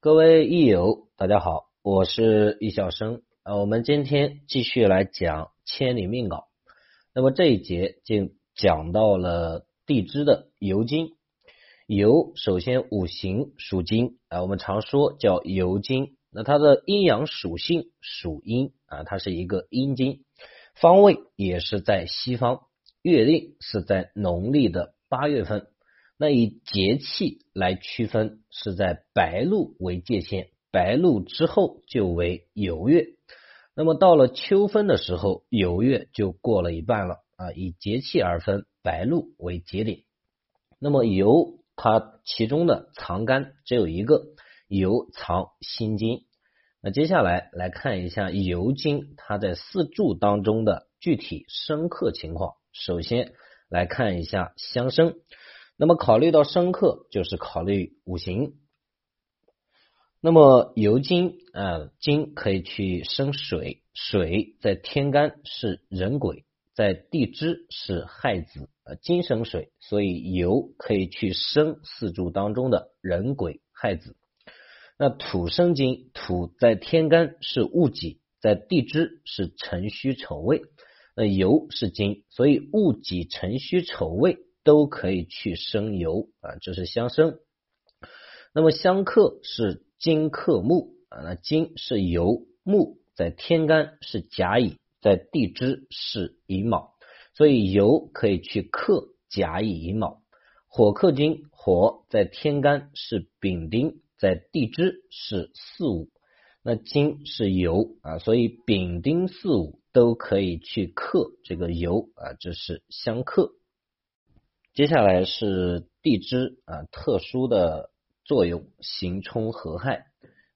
各位益友，大家好，我是易小生。呃，我们今天继续来讲千里命稿。那么这一节就讲到了地支的酉金。酉首先五行属金啊，我们常说叫酉金。那它的阴阳属性属阴啊，它是一个阴金。方位也是在西方，月令是在农历的八月份。那以节气来区分，是在白露为界限，白露之后就为酉月。那么到了秋分的时候，酉月就过了一半了啊。以节气而分，白露为节点。那么酉它其中的藏干只有一个，酉藏心金。那接下来来看一下酉金它在四柱当中的具体生克情况。首先来看一下相生。那么考虑到生克，就是考虑五行。那么酉金啊，金可以去生水，水在天干是壬癸，在地支是亥子，呃，金生水，所以酉可以去生四柱当中的壬癸亥子。那土生金，土在天干是戊己，在地支是辰戌丑未，那酉是金，所以戊己辰戌丑未。都可以去生油啊，这是相生。那么相克是金克木啊，那金是油，木在天干是甲乙，在地支是乙卯，所以油可以去克甲乙乙卯。火克金，火在天干是丙丁，在地支是巳午，那金是油啊，所以丙丁巳午都可以去克这个酉啊，这是相克。接下来是地支啊，特殊的作用，刑冲合害。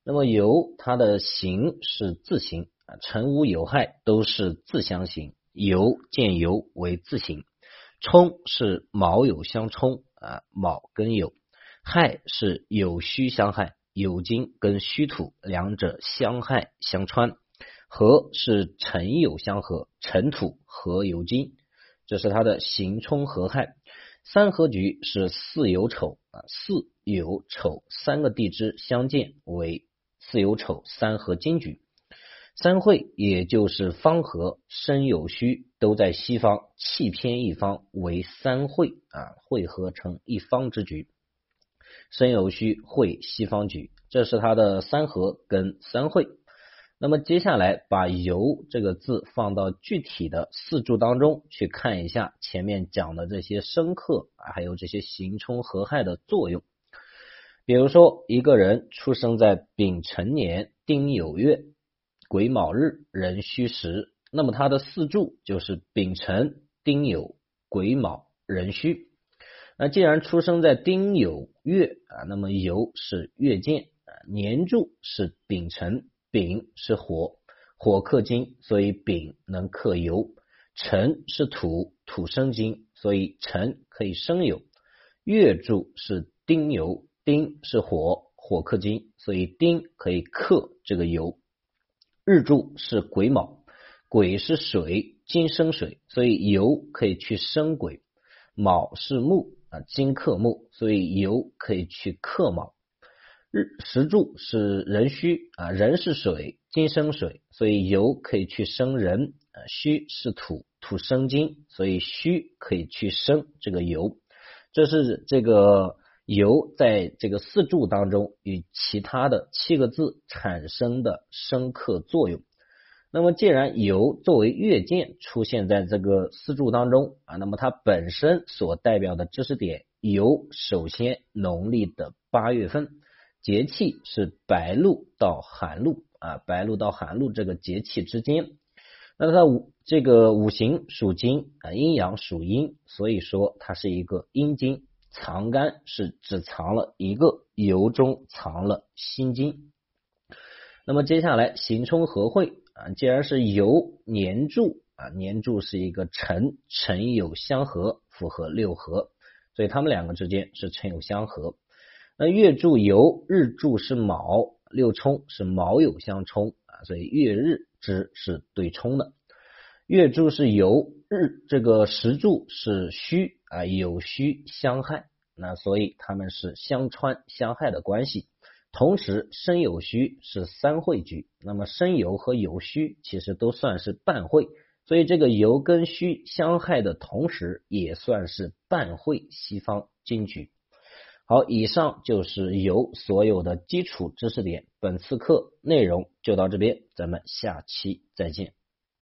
那么酉它的刑是自刑啊，辰午酉亥都是自相刑，酉见酉为自刑。冲是卯酉相冲啊，卯跟酉，亥是酉戌相害，酉金跟戌土两者相害相穿。合是辰酉相合，辰土合酉金，这是它的刑冲合害。三合局是巳酉丑啊，巳酉丑三个地支相见为巳酉丑三合金局。三会也就是方合申酉戌都在西方，气偏一方为三会啊，会合成一方之局。申酉戌会西方局，这是它的三合跟三会。那么接下来把“酉”这个字放到具体的四柱当中去看一下，前面讲的这些生克啊，还有这些刑冲合害的作用。比如说，一个人出生在丙辰年丁酉月癸卯日壬戌时，那么他的四柱就是丙辰、丁酉、癸卯、壬戌。那既然出生在丁酉月啊，那么酉是月见啊，年柱是丙辰。丙是火，火克金，所以丙能克油。辰是土，土生金，所以辰可以生酉。月柱是丁酉，丁是火，火克金，所以丁可以克这个酉。日柱是癸卯，癸是水，金生水，所以酉可以去生癸。卯是木啊，金克木，所以酉可以去克卯。日时柱是壬戌啊，壬是水，金生水，所以酉可以去生壬啊。戌是土，土生金，所以戌可以去生这个酉。这是这个酉在这个四柱当中与其他的七个字产生的生克作用。那么既然酉作为月见出现在这个四柱当中啊，那么它本身所代表的知识点，酉首先农历的八月份。节气是白露到寒露啊，白露到寒露这个节气之间，那它五这个五行属金啊，阴阳属阴，所以说它是一个阴金，藏干是只藏了一个酉中藏了心金。那么接下来刑冲合会啊，既然是酉年柱啊，年柱是一个辰辰酉相合，符合六合，所以他们两个之间是辰酉相合。那月柱酉，日柱是卯，六冲是卯酉相冲啊，所以月日支是对冲的。月柱是酉，日这个时柱是戌啊，酉戌相害，那所以他们是相穿相害的关系。同时申酉戌是三会局，那么申酉和酉戌其实都算是半会，所以这个酉跟戌相害的同时，也算是半会西方金局。好，以上就是油所有的基础知识点。本次课内容就到这边，咱们下期再见。